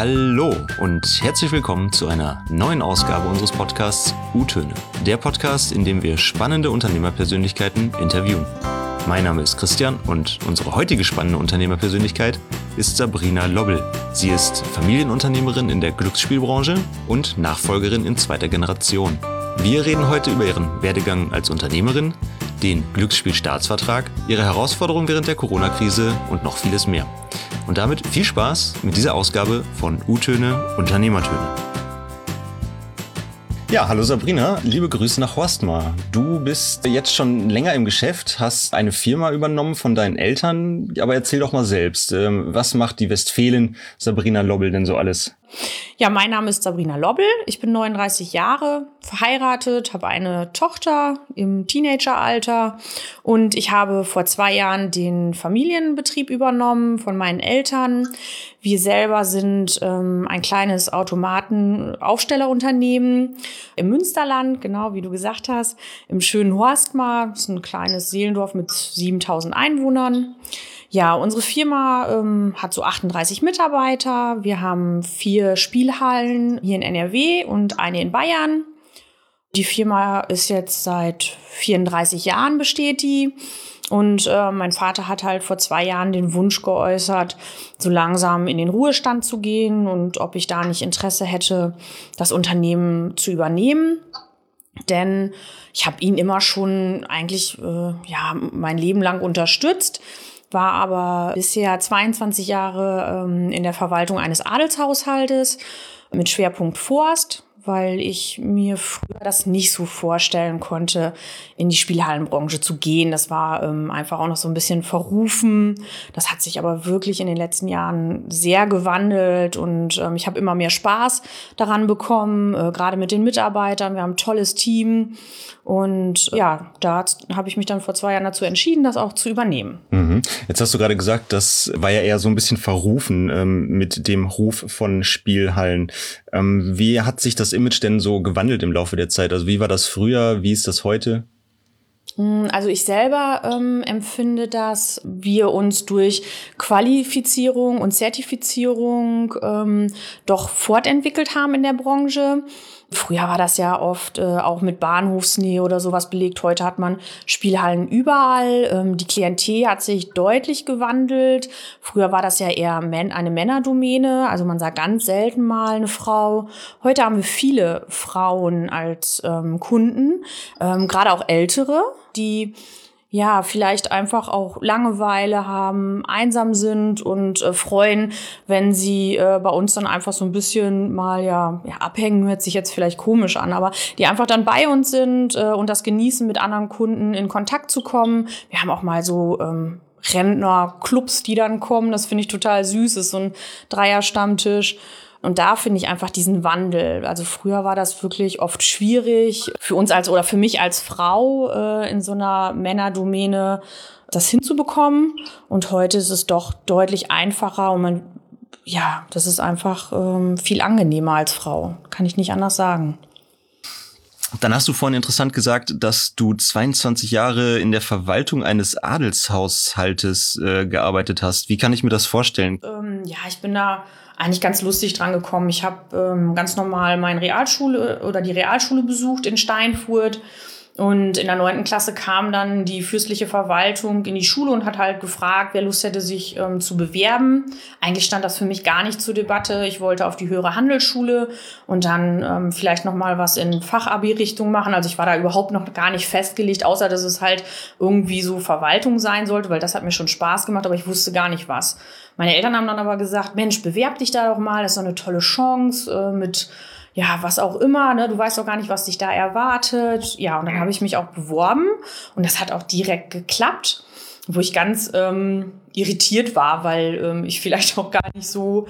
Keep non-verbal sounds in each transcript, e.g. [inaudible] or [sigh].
Hallo und herzlich willkommen zu einer neuen Ausgabe unseres Podcasts U-Töne. Der Podcast, in dem wir spannende Unternehmerpersönlichkeiten interviewen. Mein Name ist Christian und unsere heutige spannende Unternehmerpersönlichkeit ist Sabrina Lobbel. Sie ist Familienunternehmerin in der Glücksspielbranche und Nachfolgerin in zweiter Generation. Wir reden heute über ihren Werdegang als Unternehmerin, den Glücksspielstaatsvertrag, ihre Herausforderungen während der Corona-Krise und noch vieles mehr. Und damit viel Spaß mit dieser Ausgabe von U-Töne Unternehmertöne. Ja, hallo Sabrina, liebe Grüße nach Horstmar. Du bist jetzt schon länger im Geschäft, hast eine Firma übernommen von deinen Eltern, aber erzähl doch mal selbst, ähm, was macht die Westfälin Sabrina Lobbel denn so alles? Ja, mein Name ist Sabrina Lobbel. Ich bin 39 Jahre, verheiratet, habe eine Tochter im Teenageralter und ich habe vor zwei Jahren den Familienbetrieb übernommen von meinen Eltern. Wir selber sind ähm, ein kleines Automatenaufstellerunternehmen im Münsterland, genau wie du gesagt hast, im schönen Horstmar. Das ist ein kleines Seelendorf mit 7000 Einwohnern. Ja, unsere Firma ähm, hat so 38 Mitarbeiter. Wir haben vier Spielhallen hier in NRW und eine in Bayern. Die Firma ist jetzt seit 34 Jahren besteht die. Und äh, mein Vater hat halt vor zwei Jahren den Wunsch geäußert, so langsam in den Ruhestand zu gehen und ob ich da nicht Interesse hätte, das Unternehmen zu übernehmen. Denn ich habe ihn immer schon eigentlich äh, ja mein Leben lang unterstützt war aber bisher 22 Jahre ähm, in der Verwaltung eines Adelshaushaltes mit Schwerpunkt Forst weil ich mir früher das nicht so vorstellen konnte, in die Spielhallenbranche zu gehen. Das war ähm, einfach auch noch so ein bisschen verrufen. Das hat sich aber wirklich in den letzten Jahren sehr gewandelt und ähm, ich habe immer mehr Spaß daran bekommen, äh, gerade mit den Mitarbeitern. Wir haben ein tolles Team und ja, da habe ich mich dann vor zwei Jahren dazu entschieden, das auch zu übernehmen. Mhm. Jetzt hast du gerade gesagt, das war ja eher so ein bisschen verrufen ähm, mit dem Ruf von Spielhallen. Ähm, wie hat sich das Image denn so gewandelt im Laufe der Zeit? Also wie war das früher? Wie ist das heute? Hm, also ich selber ähm, empfinde, dass wir uns durch Qualifizierung und Zertifizierung ähm, doch fortentwickelt haben in der Branche. Früher war das ja oft äh, auch mit Bahnhofsnähe oder sowas belegt. Heute hat man Spielhallen überall. Ähm, die Klientel hat sich deutlich gewandelt. Früher war das ja eher Men eine Männerdomäne. Also man sah ganz selten mal eine Frau. Heute haben wir viele Frauen als ähm, Kunden, ähm, gerade auch ältere, die ja, vielleicht einfach auch Langeweile haben, einsam sind und äh, freuen, wenn sie äh, bei uns dann einfach so ein bisschen mal ja, ja abhängen, hört sich jetzt vielleicht komisch an, aber die einfach dann bei uns sind äh, und das genießen, mit anderen Kunden in Kontakt zu kommen. Wir haben auch mal so ähm, Rentner-Clubs, die dann kommen. Das finde ich total süß. Das ist so ein Dreier-Stammtisch. Und da finde ich einfach diesen Wandel. Also früher war das wirklich oft schwierig für uns als oder für mich als Frau äh, in so einer Männerdomäne das hinzubekommen. Und heute ist es doch deutlich einfacher und man, ja, das ist einfach ähm, viel angenehmer als Frau. Kann ich nicht anders sagen. Dann hast du vorhin interessant gesagt, dass du 22 Jahre in der Verwaltung eines Adelshaushaltes äh, gearbeitet hast. Wie kann ich mir das vorstellen? Ähm, ja, ich bin da eigentlich ganz lustig dran gekommen. Ich habe ähm, ganz normal meine Realschule oder die Realschule besucht in Steinfurt und in der neunten Klasse kam dann die fürstliche Verwaltung in die Schule und hat halt gefragt, wer Lust hätte, sich ähm, zu bewerben. Eigentlich stand das für mich gar nicht zur Debatte. Ich wollte auf die höhere Handelsschule und dann ähm, vielleicht noch mal was in Fachabi-Richtung machen. Also ich war da überhaupt noch gar nicht festgelegt, außer dass es halt irgendwie so Verwaltung sein sollte, weil das hat mir schon Spaß gemacht, aber ich wusste gar nicht was. Meine Eltern haben dann aber gesagt, Mensch, bewerb dich da doch mal, das ist doch eine tolle Chance äh, mit ja, was auch immer, ne? du weißt doch gar nicht, was dich da erwartet. Ja, und dann habe ich mich auch beworben und das hat auch direkt geklappt, wo ich ganz ähm, irritiert war, weil ähm, ich vielleicht [laughs] auch gar nicht so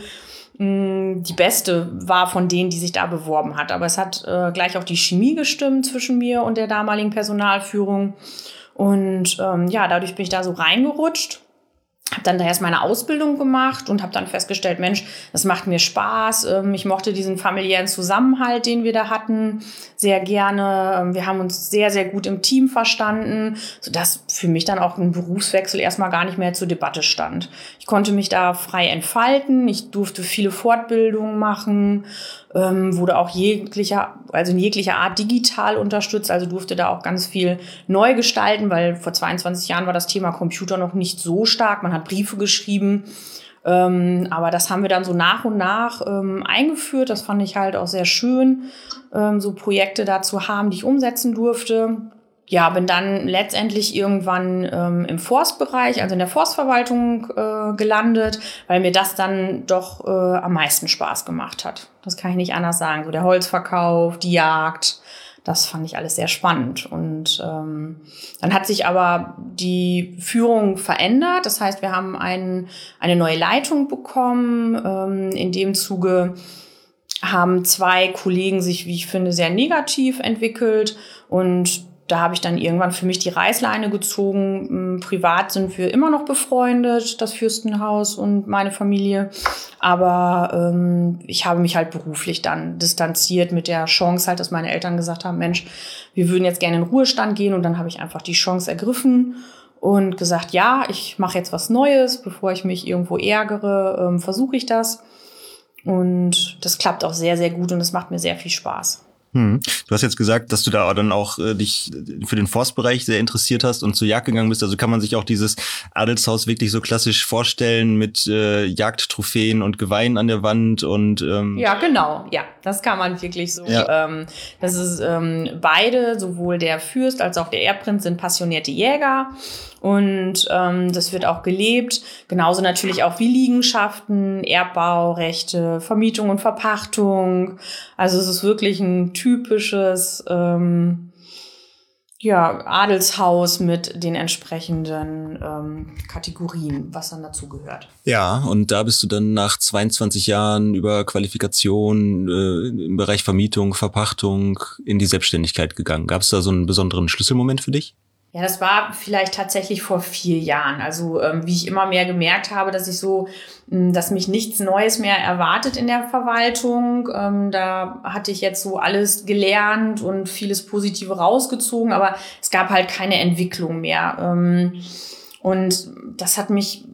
mh, mm, die beste war von denen, die sich da beworben hat. Aber es hat äh, gleich auch die Chemie gestimmt zwischen mir und der damaligen Personalführung. Und ähm, ja, dadurch bin ich da so reingerutscht habe dann da erst meine Ausbildung gemacht und habe dann festgestellt, Mensch, das macht mir Spaß. Ähm, ich mochte diesen familiären Zusammenhalt, den wir da hatten, sehr gerne. Ähm, wir haben uns sehr, sehr gut im Team verstanden, sodass für mich dann auch ein Berufswechsel erstmal gar nicht mehr zur Debatte stand. Ich konnte mich da frei entfalten. Ich durfte viele Fortbildungen machen, ähm, wurde auch jeglicher, also in jeglicher Art digital unterstützt, also durfte da auch ganz viel neu gestalten, weil vor 22 Jahren war das Thema Computer noch nicht so stark. Man hat Briefe geschrieben. Ähm, aber das haben wir dann so nach und nach ähm, eingeführt. Das fand ich halt auch sehr schön, ähm, so Projekte da zu haben, die ich umsetzen durfte. Ja, bin dann letztendlich irgendwann ähm, im Forstbereich, also in der Forstverwaltung äh, gelandet, weil mir das dann doch äh, am meisten Spaß gemacht hat. Das kann ich nicht anders sagen. So der Holzverkauf, die Jagd, das fand ich alles sehr spannend. Und ähm, dann hat sich aber die Führung verändert. Das heißt, wir haben ein, eine neue Leitung bekommen. Ähm, in dem Zuge haben zwei Kollegen sich, wie ich finde, sehr negativ entwickelt. Und da habe ich dann irgendwann für mich die Reißleine gezogen. Hm, privat sind wir immer noch befreundet, das Fürstenhaus und meine Familie. Aber ähm, ich habe mich halt beruflich dann distanziert mit der Chance halt, dass meine Eltern gesagt haben, Mensch, wir würden jetzt gerne in Ruhestand gehen. Und dann habe ich einfach die Chance ergriffen und gesagt, ja, ich mache jetzt was Neues, bevor ich mich irgendwo ärgere, ähm, versuche ich das. Und das klappt auch sehr, sehr gut und es macht mir sehr viel Spaß. Hm. Du hast jetzt gesagt, dass du da dann auch äh, dich für den Forstbereich sehr interessiert hast und zur Jagd gegangen bist. Also kann man sich auch dieses Adelshaus wirklich so klassisch vorstellen mit äh, Jagdtrophäen und Geweihen an der Wand und ähm ja genau, ja, das kann man wirklich so. Ja. Ähm, das ist ähm, beide, sowohl der Fürst als auch der Erbprinz sind passionierte Jäger und ähm, das wird auch gelebt. Genauso natürlich auch wie Liegenschaften, Erbbaurechte, Vermietung und Verpachtung. Also es ist wirklich ein typisches ähm, ja, Adelshaus mit den entsprechenden ähm, Kategorien, was dann dazu gehört. Ja, und da bist du dann nach 22 Jahren über Qualifikation äh, im Bereich Vermietung, Verpachtung in die Selbstständigkeit gegangen. Gab es da so einen besonderen Schlüsselmoment für dich? Ja, das war vielleicht tatsächlich vor vier Jahren. Also ähm, wie ich immer mehr gemerkt habe, dass ich so, hm, dass mich nichts Neues mehr erwartet in der Verwaltung. Ähm, da hatte ich jetzt so alles gelernt und vieles Positive rausgezogen, aber es gab halt keine Entwicklung mehr. Ähm, und das hat mich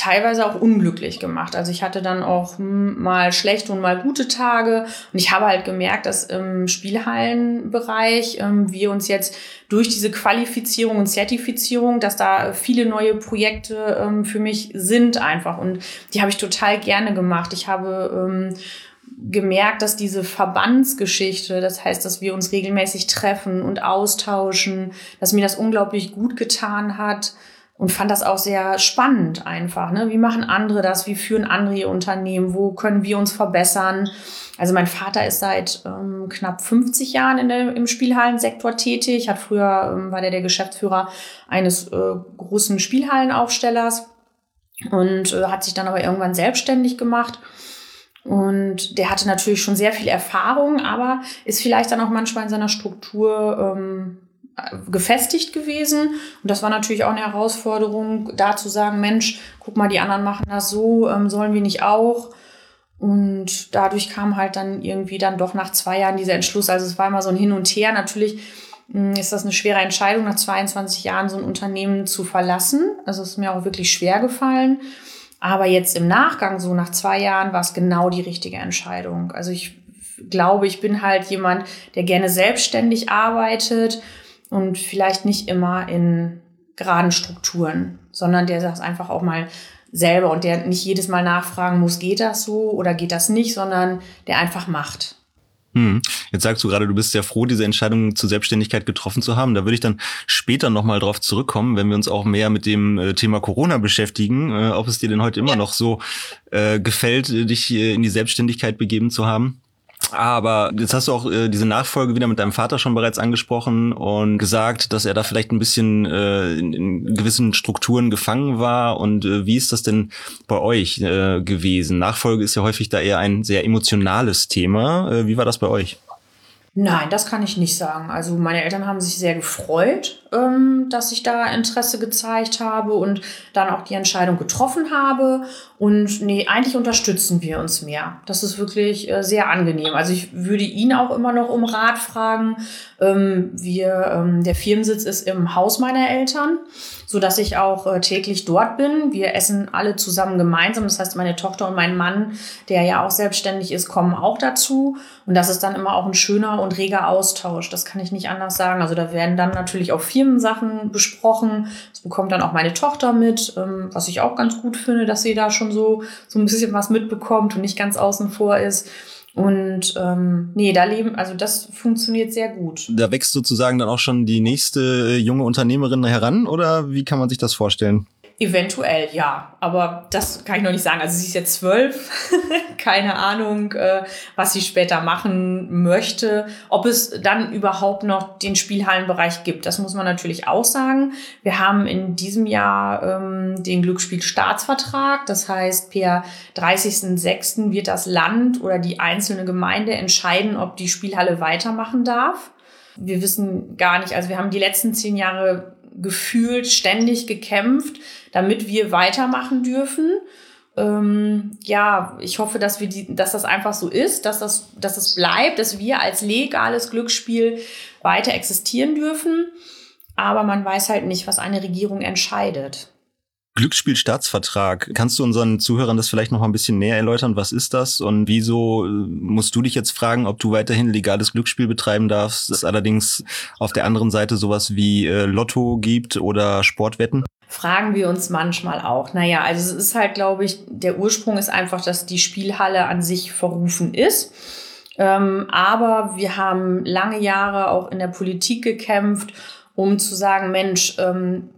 teilweise auch unglücklich gemacht. Also ich hatte dann auch hm, mal schlechte und mal gute Tage. Und ich habe halt gemerkt, dass im Spielhallenbereich ähm, wir uns jetzt durch diese Qualifizierung und Zertifizierung, dass da viele neue Projekte ähm, für mich sind einfach. Und die habe ich total gerne gemacht. Ich habe ähm, gemerkt, dass diese Verbandsgeschichte, das heißt, dass wir uns regelmäßig treffen und austauschen, dass mir das unglaublich gut getan hat und fand das auch sehr spannend einfach. Ne? Wie machen andere das? Wie führen andere ihr Unternehmen? Wo können wir uns verbessern? Also mein Vater ist seit ähm, knapp 50 Jahren in der, im Spielhallensektor tätig. Hat früher ähm, war der der Geschäftsführer eines äh, großen Spielhallenaufstellers und äh, hat sich dann aber irgendwann selbstständig gemacht. Und der hatte natürlich schon sehr viel Erfahrung, aber ist vielleicht dann auch manchmal in seiner Struktur ähm, gefestigt gewesen. Und das war natürlich auch eine Herausforderung, da zu sagen, Mensch, guck mal, die anderen machen das so, ähm, sollen wir nicht auch? Und dadurch kam halt dann irgendwie dann doch nach zwei Jahren dieser Entschluss. Also es war immer so ein Hin und Her. Natürlich hm, ist das eine schwere Entscheidung, nach 22 Jahren so ein Unternehmen zu verlassen. Also es ist mir auch wirklich schwer gefallen. Aber jetzt im Nachgang, so nach zwei Jahren, war es genau die richtige Entscheidung. Also ich glaube, ich bin halt jemand, der gerne selbstständig arbeitet und vielleicht nicht immer in geraden Strukturen, sondern der das einfach auch mal selber und der nicht jedes Mal nachfragen muss, geht das so oder geht das nicht, sondern der einfach macht. Hm. Jetzt sagst du gerade, du bist sehr froh, diese Entscheidung zur Selbstständigkeit getroffen zu haben. Da würde ich dann später nochmal drauf zurückkommen, wenn wir uns auch mehr mit dem äh, Thema Corona beschäftigen, äh, ob es dir denn heute immer noch so äh, gefällt, dich in die Selbstständigkeit begeben zu haben. Aber jetzt hast du auch äh, diese Nachfolge wieder mit deinem Vater schon bereits angesprochen und gesagt, dass er da vielleicht ein bisschen äh, in, in gewissen Strukturen gefangen war. Und äh, wie ist das denn bei euch äh, gewesen? Nachfolge ist ja häufig da eher ein sehr emotionales Thema. Äh, wie war das bei euch? Nein, das kann ich nicht sagen. Also meine Eltern haben sich sehr gefreut, ähm, dass ich da Interesse gezeigt habe und dann auch die Entscheidung getroffen habe. Und nee, eigentlich unterstützen wir uns mehr. Das ist wirklich äh, sehr angenehm. Also ich würde ihn auch immer noch um Rat fragen. Ähm, wir, ähm, der Firmensitz ist im Haus meiner Eltern so dass ich auch äh, täglich dort bin. Wir essen alle zusammen gemeinsam. Das heißt, meine Tochter und mein Mann, der ja auch selbstständig ist, kommen auch dazu. Und das ist dann immer auch ein schöner und reger Austausch. Das kann ich nicht anders sagen. Also da werden dann natürlich auch Firmensachen besprochen. Das bekommt dann auch meine Tochter mit, ähm, was ich auch ganz gut finde, dass sie da schon so, so ein bisschen was mitbekommt und nicht ganz außen vor ist. Und ähm, nee, da leben, also das funktioniert sehr gut. Da wächst sozusagen dann auch schon die nächste äh, junge Unternehmerin heran oder wie kann man sich das vorstellen? Eventuell, ja. Aber das kann ich noch nicht sagen. Also sie ist jetzt zwölf. [laughs] Keine Ahnung, äh, was sie später machen möchte. Ob es dann überhaupt noch den Spielhallenbereich gibt, das muss man natürlich auch sagen. Wir haben in diesem Jahr ähm, den Glücksspielstaatsvertrag. Das heißt, per 30.06. wird das Land oder die einzelne Gemeinde entscheiden, ob die Spielhalle weitermachen darf. Wir wissen gar nicht, also wir haben die letzten zehn Jahre gefühlt ständig gekämpft, damit wir weitermachen dürfen. Ähm, ja, ich hoffe, dass wir die, dass das einfach so ist, dass das, dass es bleibt, dass wir als legales Glücksspiel weiter existieren dürfen. Aber man weiß halt nicht, was eine Regierung entscheidet. Glücksspielstaatsvertrag. Kannst du unseren Zuhörern das vielleicht noch ein bisschen näher erläutern? Was ist das und wieso äh, musst du dich jetzt fragen, ob du weiterhin legales Glücksspiel betreiben darfst? Es allerdings auf der anderen Seite sowas wie äh, Lotto gibt oder Sportwetten? Fragen wir uns manchmal auch. Naja, also es ist halt, glaube ich, der Ursprung ist einfach, dass die Spielhalle an sich verrufen ist. Ähm, aber wir haben lange Jahre auch in der Politik gekämpft, um zu sagen, Mensch, ähm,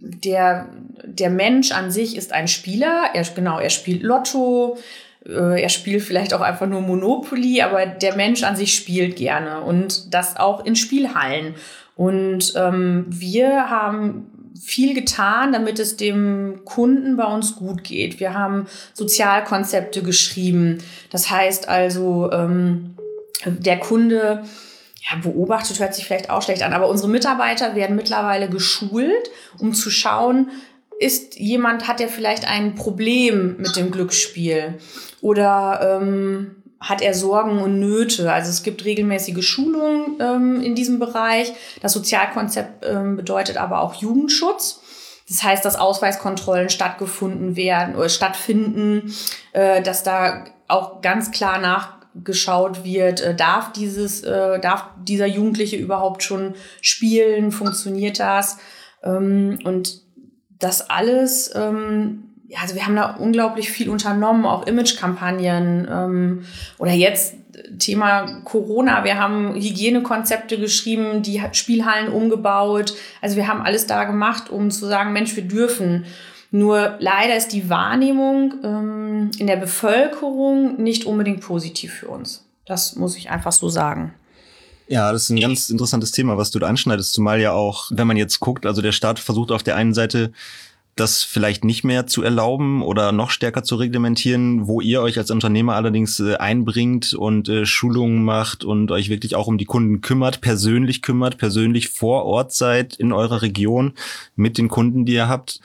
der, der Mensch an sich ist ein Spieler. Er, genau, er spielt Lotto, äh, er spielt vielleicht auch einfach nur Monopoly, aber der Mensch an sich spielt gerne und das auch in Spielhallen. Und ähm, wir haben viel getan, damit es dem Kunden bei uns gut geht. Wir haben Sozialkonzepte geschrieben. Das heißt also, ähm, der Kunde ja, beobachtet hört sich vielleicht auch schlecht an, aber unsere Mitarbeiter werden mittlerweile geschult, um zu schauen, ist jemand, hat er vielleicht ein Problem mit dem Glücksspiel oder ähm, hat er Sorgen und Nöte? Also es gibt regelmäßige Schulungen ähm, in diesem Bereich. Das Sozialkonzept ähm, bedeutet aber auch Jugendschutz. Das heißt, dass Ausweiskontrollen stattgefunden werden oder stattfinden, äh, dass da auch ganz klar nach geschaut wird, äh, darf dieses, äh, darf dieser Jugendliche überhaupt schon spielen, funktioniert das? Ähm, und das alles, ähm, ja, also wir haben da unglaublich viel unternommen, auch Imagekampagnen ähm, oder jetzt Thema Corona, wir haben Hygienekonzepte geschrieben, die Spielhallen umgebaut. Also wir haben alles da gemacht, um zu sagen, Mensch, wir dürfen. Nur leider ist die Wahrnehmung ähm, in der Bevölkerung nicht unbedingt positiv für uns. Das muss ich einfach so sagen. Ja, das ist ein ganz interessantes Thema, was du da anschneidest, zumal ja auch, wenn man jetzt guckt, also der Staat versucht auf der einen Seite das vielleicht nicht mehr zu erlauben oder noch stärker zu reglementieren, wo ihr euch als Unternehmer allerdings äh, einbringt und äh, Schulungen macht und euch wirklich auch um die Kunden kümmert, persönlich kümmert, persönlich vor Ort seid in eurer Region mit den Kunden, die ihr habt.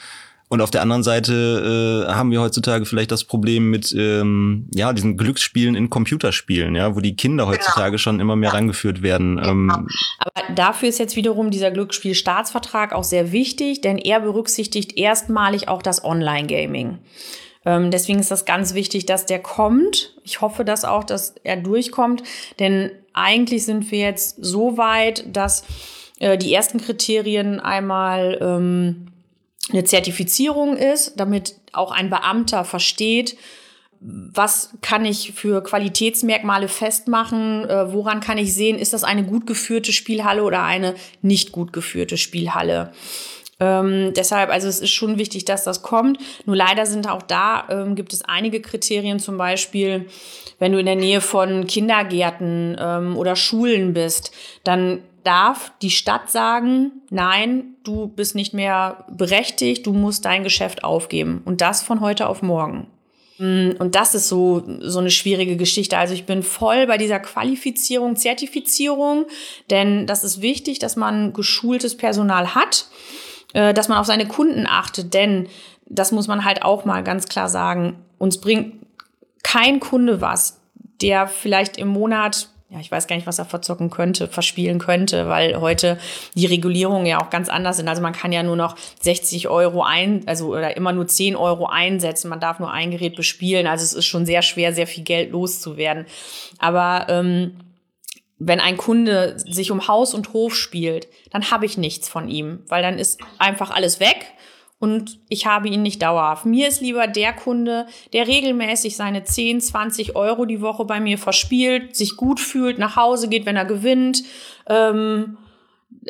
Und auf der anderen Seite äh, haben wir heutzutage vielleicht das Problem mit ähm, ja diesen Glücksspielen in Computerspielen, ja, wo die Kinder genau. heutzutage genau. schon immer mehr ja. rangeführt werden. Genau. Ähm, Aber dafür ist jetzt wiederum dieser Glücksspielstaatsvertrag auch sehr wichtig, denn er berücksichtigt erstmalig auch das Online-Gaming. Ähm, deswegen ist das ganz wichtig, dass der kommt. Ich hoffe, dass auch, dass er durchkommt, denn eigentlich sind wir jetzt so weit, dass äh, die ersten Kriterien einmal ähm, eine Zertifizierung ist, damit auch ein Beamter versteht, was kann ich für Qualitätsmerkmale festmachen? Äh, woran kann ich sehen, ist das eine gut geführte Spielhalle oder eine nicht gut geführte Spielhalle? Ähm, deshalb, also es ist schon wichtig, dass das kommt. Nur leider sind auch da, ähm, gibt es einige Kriterien, zum Beispiel, wenn du in der Nähe von Kindergärten ähm, oder Schulen bist, dann darf die Stadt sagen, nein, du bist nicht mehr berechtigt, du musst dein Geschäft aufgeben. Und das von heute auf morgen. Mm, und das ist so, so eine schwierige Geschichte. Also ich bin voll bei dieser Qualifizierung, Zertifizierung, denn das ist wichtig, dass man geschultes Personal hat, äh, dass man auf seine Kunden achtet, denn das muss man halt auch mal ganz klar sagen. Uns bringt kein Kunde was, der vielleicht im Monat ja, ich weiß gar nicht, was er verzocken könnte, verspielen könnte, weil heute die Regulierungen ja auch ganz anders sind. Also man kann ja nur noch 60 Euro ein, also oder immer nur 10 Euro einsetzen. Man darf nur ein Gerät bespielen. Also es ist schon sehr schwer, sehr viel Geld loszuwerden. Aber ähm, wenn ein Kunde sich um Haus und Hof spielt, dann habe ich nichts von ihm, weil dann ist einfach alles weg und ich habe ihn nicht dauerhaft. Mir ist lieber der Kunde, der regelmäßig seine 10, 20 Euro die Woche bei mir verspielt, sich gut fühlt, nach Hause geht, wenn er gewinnt. Ähm,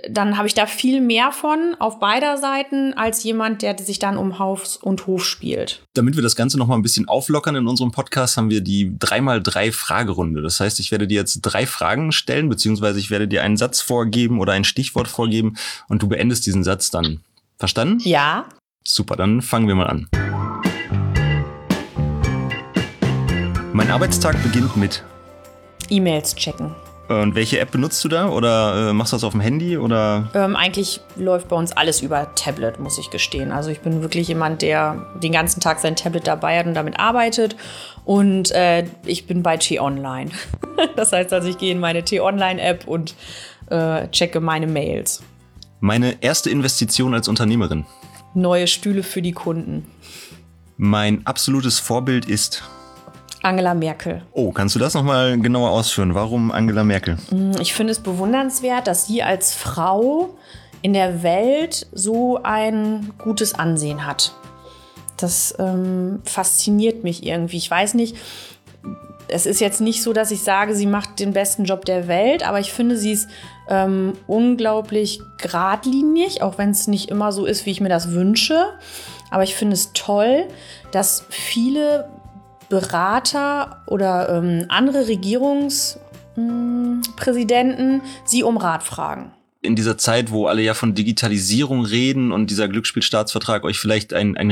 dann habe ich da viel mehr von auf beider Seiten als jemand, der sich dann um Haus und Hof spielt. Damit wir das Ganze noch mal ein bisschen auflockern in unserem Podcast, haben wir die 3x3 Fragerunde. Das heißt, ich werde dir jetzt drei Fragen stellen, beziehungsweise ich werde dir einen Satz vorgeben oder ein Stichwort vorgeben und du beendest diesen Satz dann. Verstanden? Ja. Super, dann fangen wir mal an. Mein Arbeitstag beginnt mit E-Mails checken. Und welche App benutzt du da? Oder äh, machst du das auf dem Handy? Oder? Ähm, eigentlich läuft bei uns alles über Tablet, muss ich gestehen. Also ich bin wirklich jemand, der den ganzen Tag sein Tablet dabei hat und damit arbeitet. Und äh, ich bin bei T-Online. [laughs] das heißt also, ich gehe in meine T-Online-App und äh, checke meine Mails. Meine erste Investition als Unternehmerin neue Stühle für die Kunden. Mein absolutes Vorbild ist Angela Merkel. Oh, kannst du das nochmal genauer ausführen? Warum Angela Merkel? Mm, ich finde es bewundernswert, dass sie als Frau in der Welt so ein gutes Ansehen hat. Das ähm, fasziniert mich irgendwie. Ich weiß nicht, es ist jetzt nicht so, dass ich sage, sie macht den besten Job der Welt, aber ich finde, sie ist ähm, unglaublich geradlinig, auch wenn es nicht immer so ist, wie ich mir das wünsche. Aber ich finde es toll, dass viele Berater oder ähm, andere Regierungspräsidenten hm, sie um Rat fragen in dieser Zeit, wo alle ja von Digitalisierung reden und dieser Glücksspielstaatsvertrag euch vielleicht ein, ein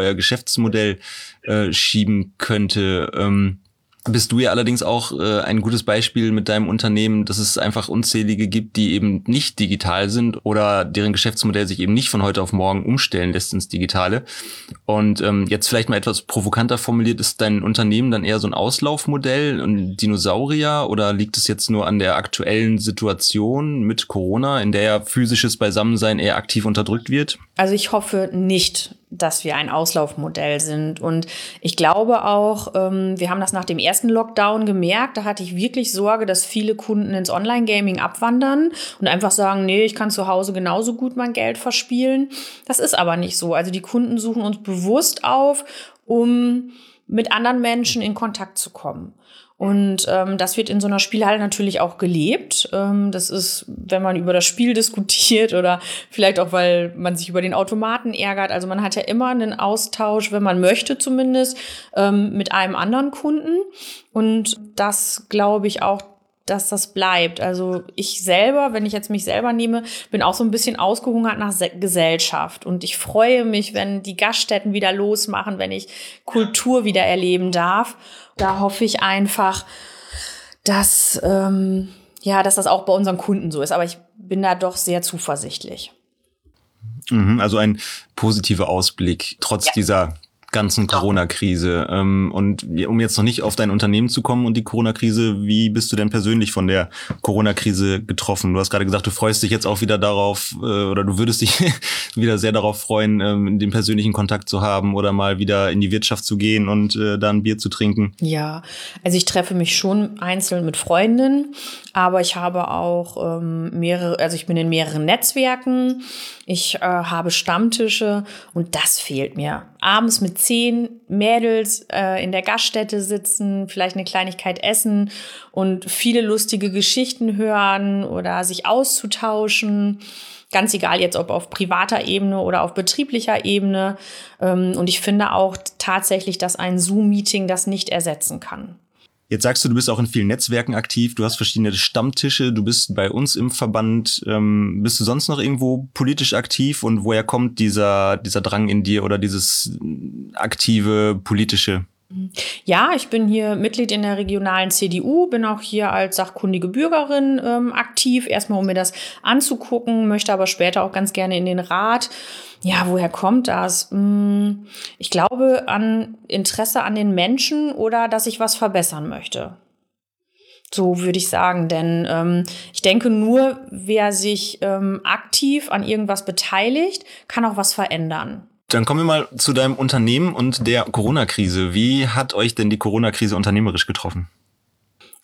euer Geschäftsmodell äh, schieben könnte. Ähm, bist du ja allerdings auch äh, ein gutes Beispiel mit deinem Unternehmen, dass es einfach unzählige gibt, die eben nicht digital sind oder deren Geschäftsmodell sich eben nicht von heute auf morgen umstellen lässt ins Digitale. Und ähm, jetzt vielleicht mal etwas provokanter formuliert, ist dein Unternehmen dann eher so ein Auslaufmodell, ein Dinosaurier oder liegt es jetzt nur an der aktuellen Situation mit Corona, in der ja physisches Beisammensein eher aktiv unterdrückt wird? Also ich hoffe nicht, dass wir ein Auslaufmodell sind. Und ich glaube auch, ähm, wir haben das nach dem ersten Lockdown gemerkt. Da hatte ich wirklich Sorge, dass viele Kunden ins Online-Gaming abwandern und einfach sagen, nee, ich kann zu Hause genauso gut mein Geld verspielen. Das ist aber nicht so. Also die Kunden suchen uns bewusst auf, um mit anderen Menschen in Kontakt zu kommen. Und ähm, das wird in so einer Spielhalle natürlich auch gelebt. Ähm, das ist, wenn man über das Spiel diskutiert oder vielleicht auch, weil man sich über den Automaten ärgert. Also man hat ja immer einen Austausch, wenn man möchte zumindest, ähm, mit einem anderen Kunden. Und das glaube ich auch, dass das bleibt. Also ich selber, wenn ich jetzt mich selber nehme, bin auch so ein bisschen ausgehungert nach Gesellschaft. Und ich freue mich, wenn die Gaststätten wieder losmachen, wenn ich Kultur wieder erleben darf. Da hoffe ich einfach, dass, ähm, ja, dass das auch bei unseren Kunden so ist. Aber ich bin da doch sehr zuversichtlich. Mhm, also ein positiver Ausblick, trotz ja. dieser ganzen Corona-Krise. Ähm, und um jetzt noch nicht auf dein Unternehmen zu kommen und die Corona-Krise, wie bist du denn persönlich von der Corona-Krise getroffen? Du hast gerade gesagt, du freust dich jetzt auch wieder darauf äh, oder du würdest dich [laughs] wieder sehr darauf freuen, ähm, den persönlichen Kontakt zu haben oder mal wieder in die Wirtschaft zu gehen und äh, da ein Bier zu trinken. Ja, also ich treffe mich schon einzeln mit Freundinnen, aber ich habe auch ähm, mehrere, also ich bin in mehreren Netzwerken, ich äh, habe Stammtische und das fehlt mir. Abends mit zehn Mädels äh, in der Gaststätte sitzen, vielleicht eine Kleinigkeit essen und viele lustige Geschichten hören oder sich auszutauschen. Ganz egal jetzt, ob auf privater Ebene oder auf betrieblicher Ebene. Ähm, und ich finde auch tatsächlich, dass ein Zoom-Meeting das nicht ersetzen kann. Jetzt sagst du, du bist auch in vielen Netzwerken aktiv, du hast verschiedene Stammtische, du bist bei uns im Verband. Ähm, bist du sonst noch irgendwo politisch aktiv und woher kommt dieser, dieser Drang in dir oder dieses aktive politische? Ja, ich bin hier Mitglied in der regionalen CDU, bin auch hier als sachkundige Bürgerin ähm, aktiv, erstmal um mir das anzugucken, möchte aber später auch ganz gerne in den Rat. Ja, woher kommt das? Hm, ich glaube an Interesse an den Menschen oder dass ich was verbessern möchte. So würde ich sagen, denn ähm, ich denke, nur wer sich ähm, aktiv an irgendwas beteiligt, kann auch was verändern. Dann kommen wir mal zu deinem Unternehmen und der Corona-Krise. Wie hat euch denn die Corona-Krise unternehmerisch getroffen?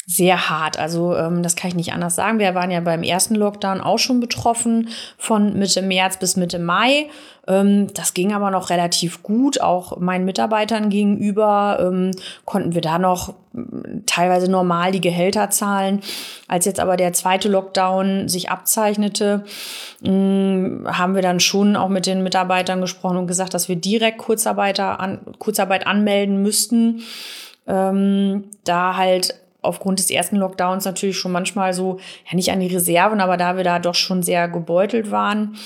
Sehr hart. Also ähm, das kann ich nicht anders sagen. Wir waren ja beim ersten Lockdown auch schon betroffen von Mitte März bis Mitte Mai. Ähm, das ging aber noch relativ gut. Auch meinen Mitarbeitern gegenüber ähm, konnten wir da noch äh, teilweise normal die Gehälter zahlen. Als jetzt aber der zweite Lockdown sich abzeichnete, mh, mm, haben wir dann schon auch mit den Mitarbeitern gesprochen und gesagt, dass wir direkt Kurzarbeiter an, Kurzarbeit anmelden müssten. Ähm, da halt aufgrund des ersten Lockdowns natürlich schon manchmal so, ja nicht an die Reserven, aber da wir da doch schon sehr gebeutelt waren.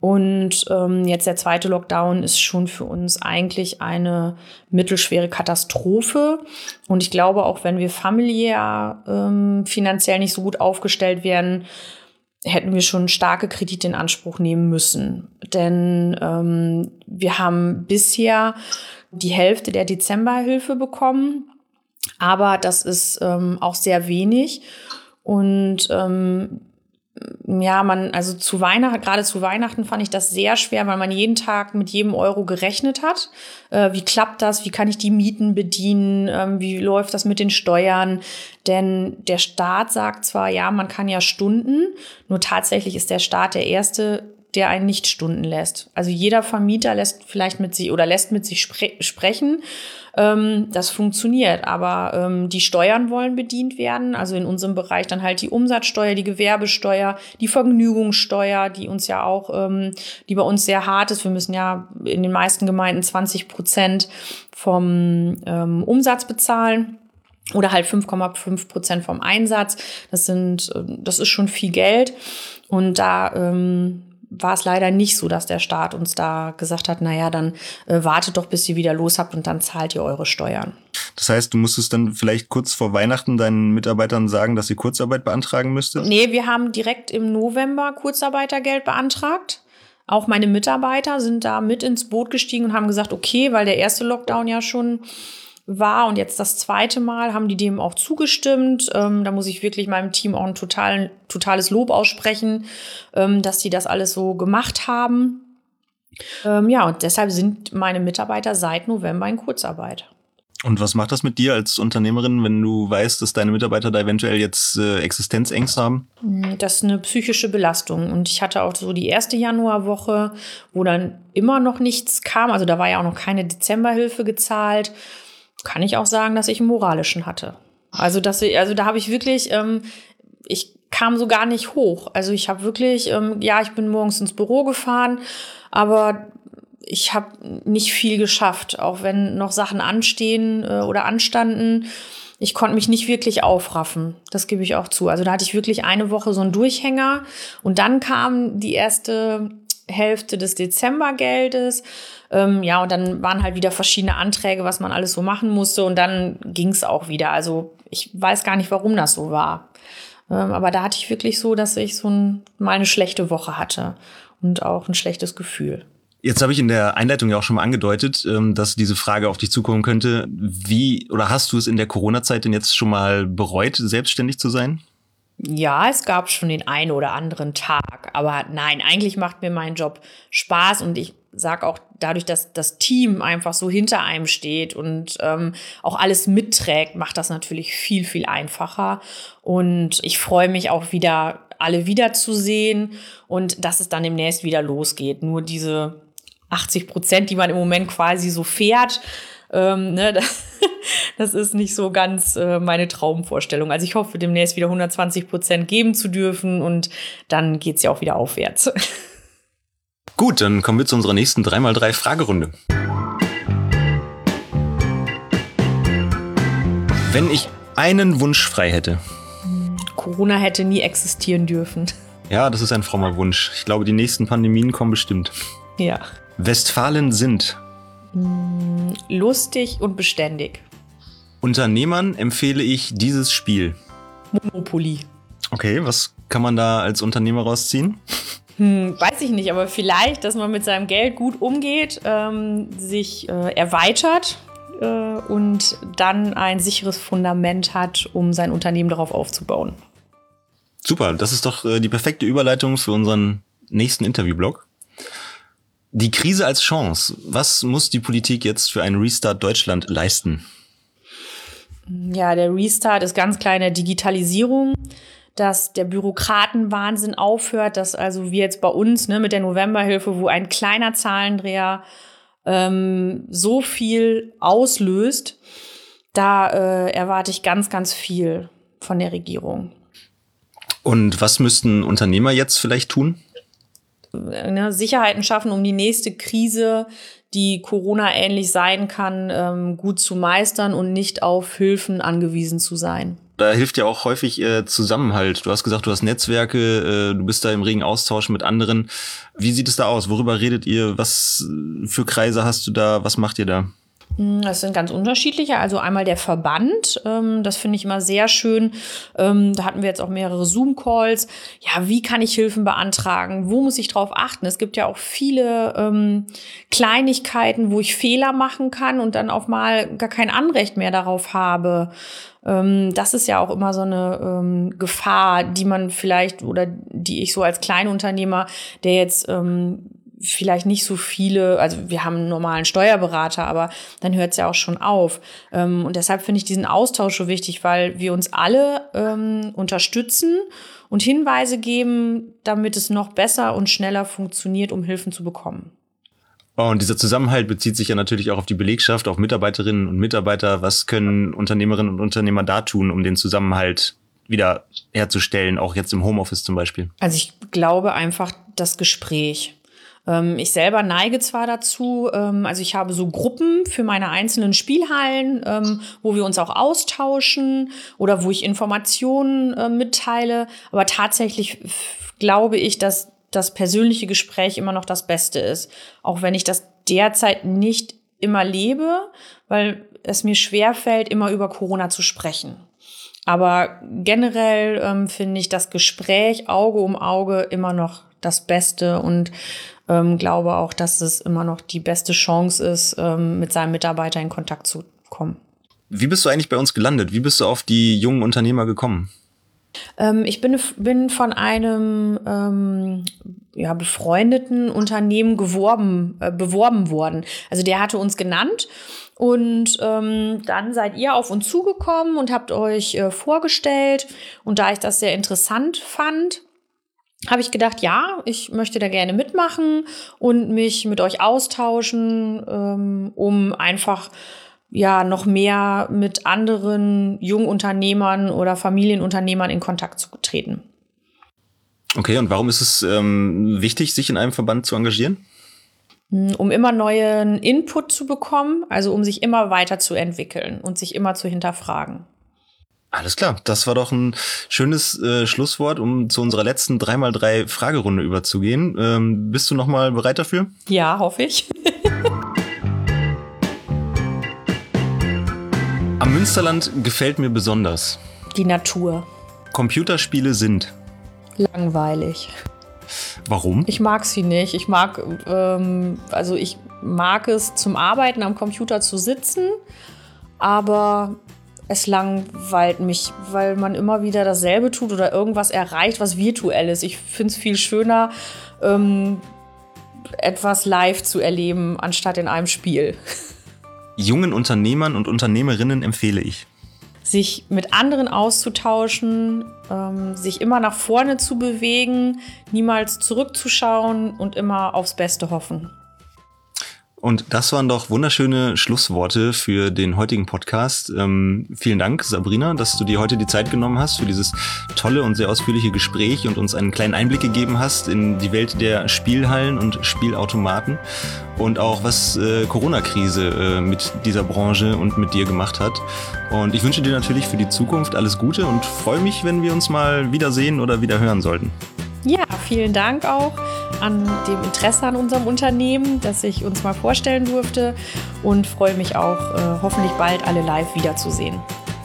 Und ähm, jetzt der zweite Lockdown ist schon für uns eigentlich eine mittelschwere Katastrophe. Und ich glaube, auch wenn wir familiär ähm, finanziell nicht so gut aufgestellt werden, hätten wir schon starke Kredite in Anspruch nehmen müssen. Denn ähm, wir haben bisher die Hälfte der Dezemberhilfe bekommen. Aber das ist ähm, auch sehr wenig. Und ähm, ja, man, also zu Weihnachten, gerade zu Weihnachten fand ich das sehr schwer, weil man jeden Tag mit jedem Euro gerechnet hat. Äh, wie klappt das? Wie kann ich die Mieten bedienen? Ähm, wie läuft das mit den Steuern? Denn der Staat sagt zwar, ja, man kann ja Stunden, nur tatsächlich ist der Staat der erste, der einen nicht Stunden lässt. Also jeder Vermieter lässt vielleicht mit sich oder lässt mit sich spre sprechen ähm, das funktioniert. Aber ähm, die Steuern wollen bedient werden. Also in unserem Bereich dann halt die Umsatzsteuer, die Gewerbesteuer, die Vergnügungssteuer, die uns ja auch, ähm, die bei uns sehr hart ist. Wir müssen ja in den meisten Gemeinden 20 Prozent vom ähm, Umsatz bezahlen oder halt 5,5 Prozent vom Einsatz. Das sind, äh, das ist schon viel Geld. Und da ähm, war es leider nicht so, dass der Staat uns da gesagt hat, naja, dann äh, wartet doch, bis ihr wieder los habt und dann zahlt ihr eure Steuern. Das heißt, du musstest dann vielleicht kurz vor Weihnachten deinen Mitarbeitern sagen, dass sie Kurzarbeit beantragen müsste? Nee, wir haben direkt im November Kurzarbeitergeld beantragt. Auch meine Mitarbeiter sind da mit ins Boot gestiegen und haben gesagt, okay, weil der erste Lockdown ja schon war und jetzt das zweite Mal haben die dem auch zugestimmt. Ähm, da muss ich wirklich meinem Team auch ein total, totales Lob aussprechen, ähm, dass die das alles so gemacht haben. Ähm, ja, und deshalb sind meine Mitarbeiter seit November in Kurzarbeit. Und was macht das mit dir als Unternehmerin, wenn du weißt, dass deine Mitarbeiter da eventuell jetzt äh, Existenzängste haben? Hm, das ist eine psychische Belastung. Und ich hatte auch so die erste Januarwoche, wo dann immer noch nichts kam. Also da war ja auch noch keine Dezemberhilfe gezahlt kann ich auch sagen, dass ich einen moralischen hatte. Also, dass ich, also da habe ich wirklich, ähm, ich kam so gar nicht hoch. Also ich habe wirklich, ähm, ja, ich bin morgens ins Büro gefahren, aber ich habe nicht viel geschafft, auch wenn noch Sachen anstehen äh, oder anstanden. Ich konnte mich nicht wirklich aufraffen. Das gebe ich auch zu. Also da hatte ich wirklich eine Woche so einen Durchhänger und dann kam die erste Hälfte des Dezembergeldes. Ähm, ja, und dann waren halt wieder verschiedene Anträge, was man alles so machen musste. Und dann ging es auch wieder. Also ich weiß gar nicht, warum das so war. Ähm, aber da hatte ich wirklich so, dass ich so ein, mal eine schlechte Woche hatte und auch ein schlechtes Gefühl. Jetzt habe ich in der Einleitung ja auch schon mal angedeutet, ähm, dass diese Frage auf dich zukommen könnte. Wie oder hast du es in der Corona-Zeit denn jetzt schon mal bereut, selbstständig zu sein? Ja, es gab schon den einen oder anderen Tag, aber nein, eigentlich macht mir mein Job Spaß und ich sag auch dadurch, dass das Team einfach so hinter einem steht und ähm, auch alles mitträgt, macht das natürlich viel, viel einfacher. Und ich freue mich auch wieder, alle wiederzusehen und dass es dann demnächst wieder losgeht. Nur diese 80 Prozent, die man im Moment quasi so fährt, ähm, ne, das, [laughs] das ist nicht so ganz äh, meine Traumvorstellung. Also ich hoffe, demnächst wieder 120 Prozent geben zu dürfen und dann geht's ja auch wieder aufwärts. [laughs] Gut, dann kommen wir zu unserer nächsten 3x3 Fragerunde. Wenn ich einen Wunsch frei hätte. Corona hätte nie existieren dürfen. [laughs] Ja, das ist ein frommer Wunsch. Ich glaube, die nächsten Pandemien kommen bestimmt. Ja. Westfalen sind lustig und beständig. Unternehmern empfehle ich dieses Spiel. Monopoly. Okay, was kann man da als Unternehmer rausziehen? Hm, weiß ich nicht, aber vielleicht, dass man mit seinem Geld gut umgeht, ähm, sich äh, erweitert äh, und dann ein sicheres Fundament hat, um sein Unternehmen darauf aufzubauen. Super, das ist doch äh, die perfekte Überleitung für unseren nächsten Interviewblog. Die Krise als Chance. Was muss die Politik jetzt für einen Restart Deutschland leisten? Ja, der Restart ist ganz kleine Digitalisierung, dass der Bürokratenwahnsinn aufhört, dass also wie jetzt bei uns ne, mit der Novemberhilfe, wo ein kleiner Zahlendreher ähm, so viel auslöst, da äh, erwarte ich ganz, ganz viel von der Regierung. Und was müssten Unternehmer jetzt vielleicht tun? Ne, Sicherheiten schaffen, um die nächste Krise, die Corona-ähnlich sein kann, ähm, gut zu meistern und nicht auf Hilfen angewiesen zu sein. Da hilft ja auch häufig äh, Zusammenhalt. Du hast gesagt, du hast Netzwerke, äh, du bist da im regen Austausch mit anderen. Wie sieht es da aus? Worüber redet ihr? Was für Kreise hast du da? Was macht ihr da? Hm, das sind ganz unterschiedliche. Also einmal der Verband, ähm, das finde ich immer sehr schön. Ähm, da hatten wir jetzt auch mehrere Zoom-Calls. Ja, wie kann ich Hilfen beantragen? Wo muss ich drauf achten? Es gibt ja auch viele ähm, Kleinigkeiten, wo ich Fehler machen kann und dann auch mal gar kein Anrecht mehr darauf habe. Das ist ja auch immer so eine ähm, Gefahr, die man vielleicht oder die ich so als Kleinunternehmer, der jetzt ähm, vielleicht nicht so viele, also wir haben einen normalen Steuerberater, aber dann hört es ja auch schon auf. Ähm, und deshalb finde ich diesen Austausch so wichtig, weil wir uns alle ähm, unterstützen und Hinweise geben, damit es noch besser und schneller funktioniert, um Hilfen zu bekommen. Und dieser Zusammenhalt bezieht sich ja natürlich auch auf die Belegschaft, auf Mitarbeiterinnen und Mitarbeiter. Was können Unternehmerinnen und Unternehmer da tun, um den Zusammenhalt wieder herzustellen, auch jetzt im Homeoffice zum Beispiel? Also ich glaube einfach das Gespräch. Ähm, ich selber neige zwar dazu, ähm, also ich habe so Gruppen für meine einzelnen Spielhallen, ähm, wo wir uns auch austauschen oder wo ich Informationen mitteile, aber tatsächlich glaube ich, dass das persönliche Gespräch immer noch das Beste ist, auch wenn ich das derzeit nicht immer lebe, weil es mir schwer fällt, immer über Corona zu sprechen. Aber generell ähm, finde ich das Gespräch Auge um Auge immer noch das Beste und ähm, glaube auch, dass es immer noch die beste Chance ist, ähm, mit seinem Mitarbeiter in Kontakt zu kommen. Wie bist du eigentlich bei uns gelandet? Wie bist du auf die jungen Unternehmer gekommen? Ähm, ich bin, bin von einem ähm, ja, befreundeten Unternehmen geworben, äh, beworben worden. Also der hatte uns genannt und ähm, dann seid ihr auf uns zugekommen und habt euch äh, vorgestellt. Und da ich das sehr interessant fand, habe ich gedacht, ja, ich möchte da gerne mitmachen und mich mit euch austauschen, ähm, um einfach ja noch mehr mit anderen Jungunternehmern oder Familienunternehmern in Kontakt zu treten. Okay, und warum ist es ähm, wichtig, sich in einem Verband zu engagieren? Hm, um immer neuen Input zu bekommen, also um sich immer weiterzuentwickeln und sich immer zu hinterfragen. Alles klar, das war doch ein schönes äh, Schlusswort, um zu unserer letzten 3x3 Fragerunde überzugehen. Ähm, bist du noch mal bereit dafür? Ja, hoffe ich. [laughs] Am Münsterland gefällt mir besonders. Die Natur. Computerspiele sind. Langweilig. Warum? Ich mag sie nicht. Ich mag, ähm, also ich mag es zum Arbeiten am Computer zu sitzen, aber es langweilt mich, weil man immer wieder dasselbe tut oder irgendwas erreicht, was virtuell ist. Ich finde es viel schöner, ähm, etwas live zu erleben, anstatt in einem Spiel. [laughs] Jungen Unternehmern und Unternehmerinnen empfehle ich. Sich mit anderen auszutauschen, ähm, sich immer nach vorne zu bewegen, niemals zurückzuschauen und immer aufs Beste hoffen. Und das waren doch wunderschöne Schlussworte für den heutigen Podcast. Ähm, vielen Dank, Sabrina, dass du dir heute die Zeit genommen hast für dieses tolle und sehr ausführliche Gespräch und uns einen kleinen Einblick gegeben hast in die Welt der Spielhallen und Spielautomaten und auch was äh, Corona-Krise äh, mit dieser Branche und mit dir gemacht hat. Und ich wünsche dir natürlich für die Zukunft alles Gute und freue mich, wenn wir uns mal wiedersehen oder wieder hören sollten. Ja, vielen Dank auch an dem Interesse an unserem Unternehmen, dass ich uns mal vorstellen durfte und freue mich auch, äh, hoffentlich bald alle live wiederzusehen.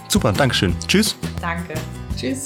Super, Dankeschön. Tschüss. Danke. Tschüss.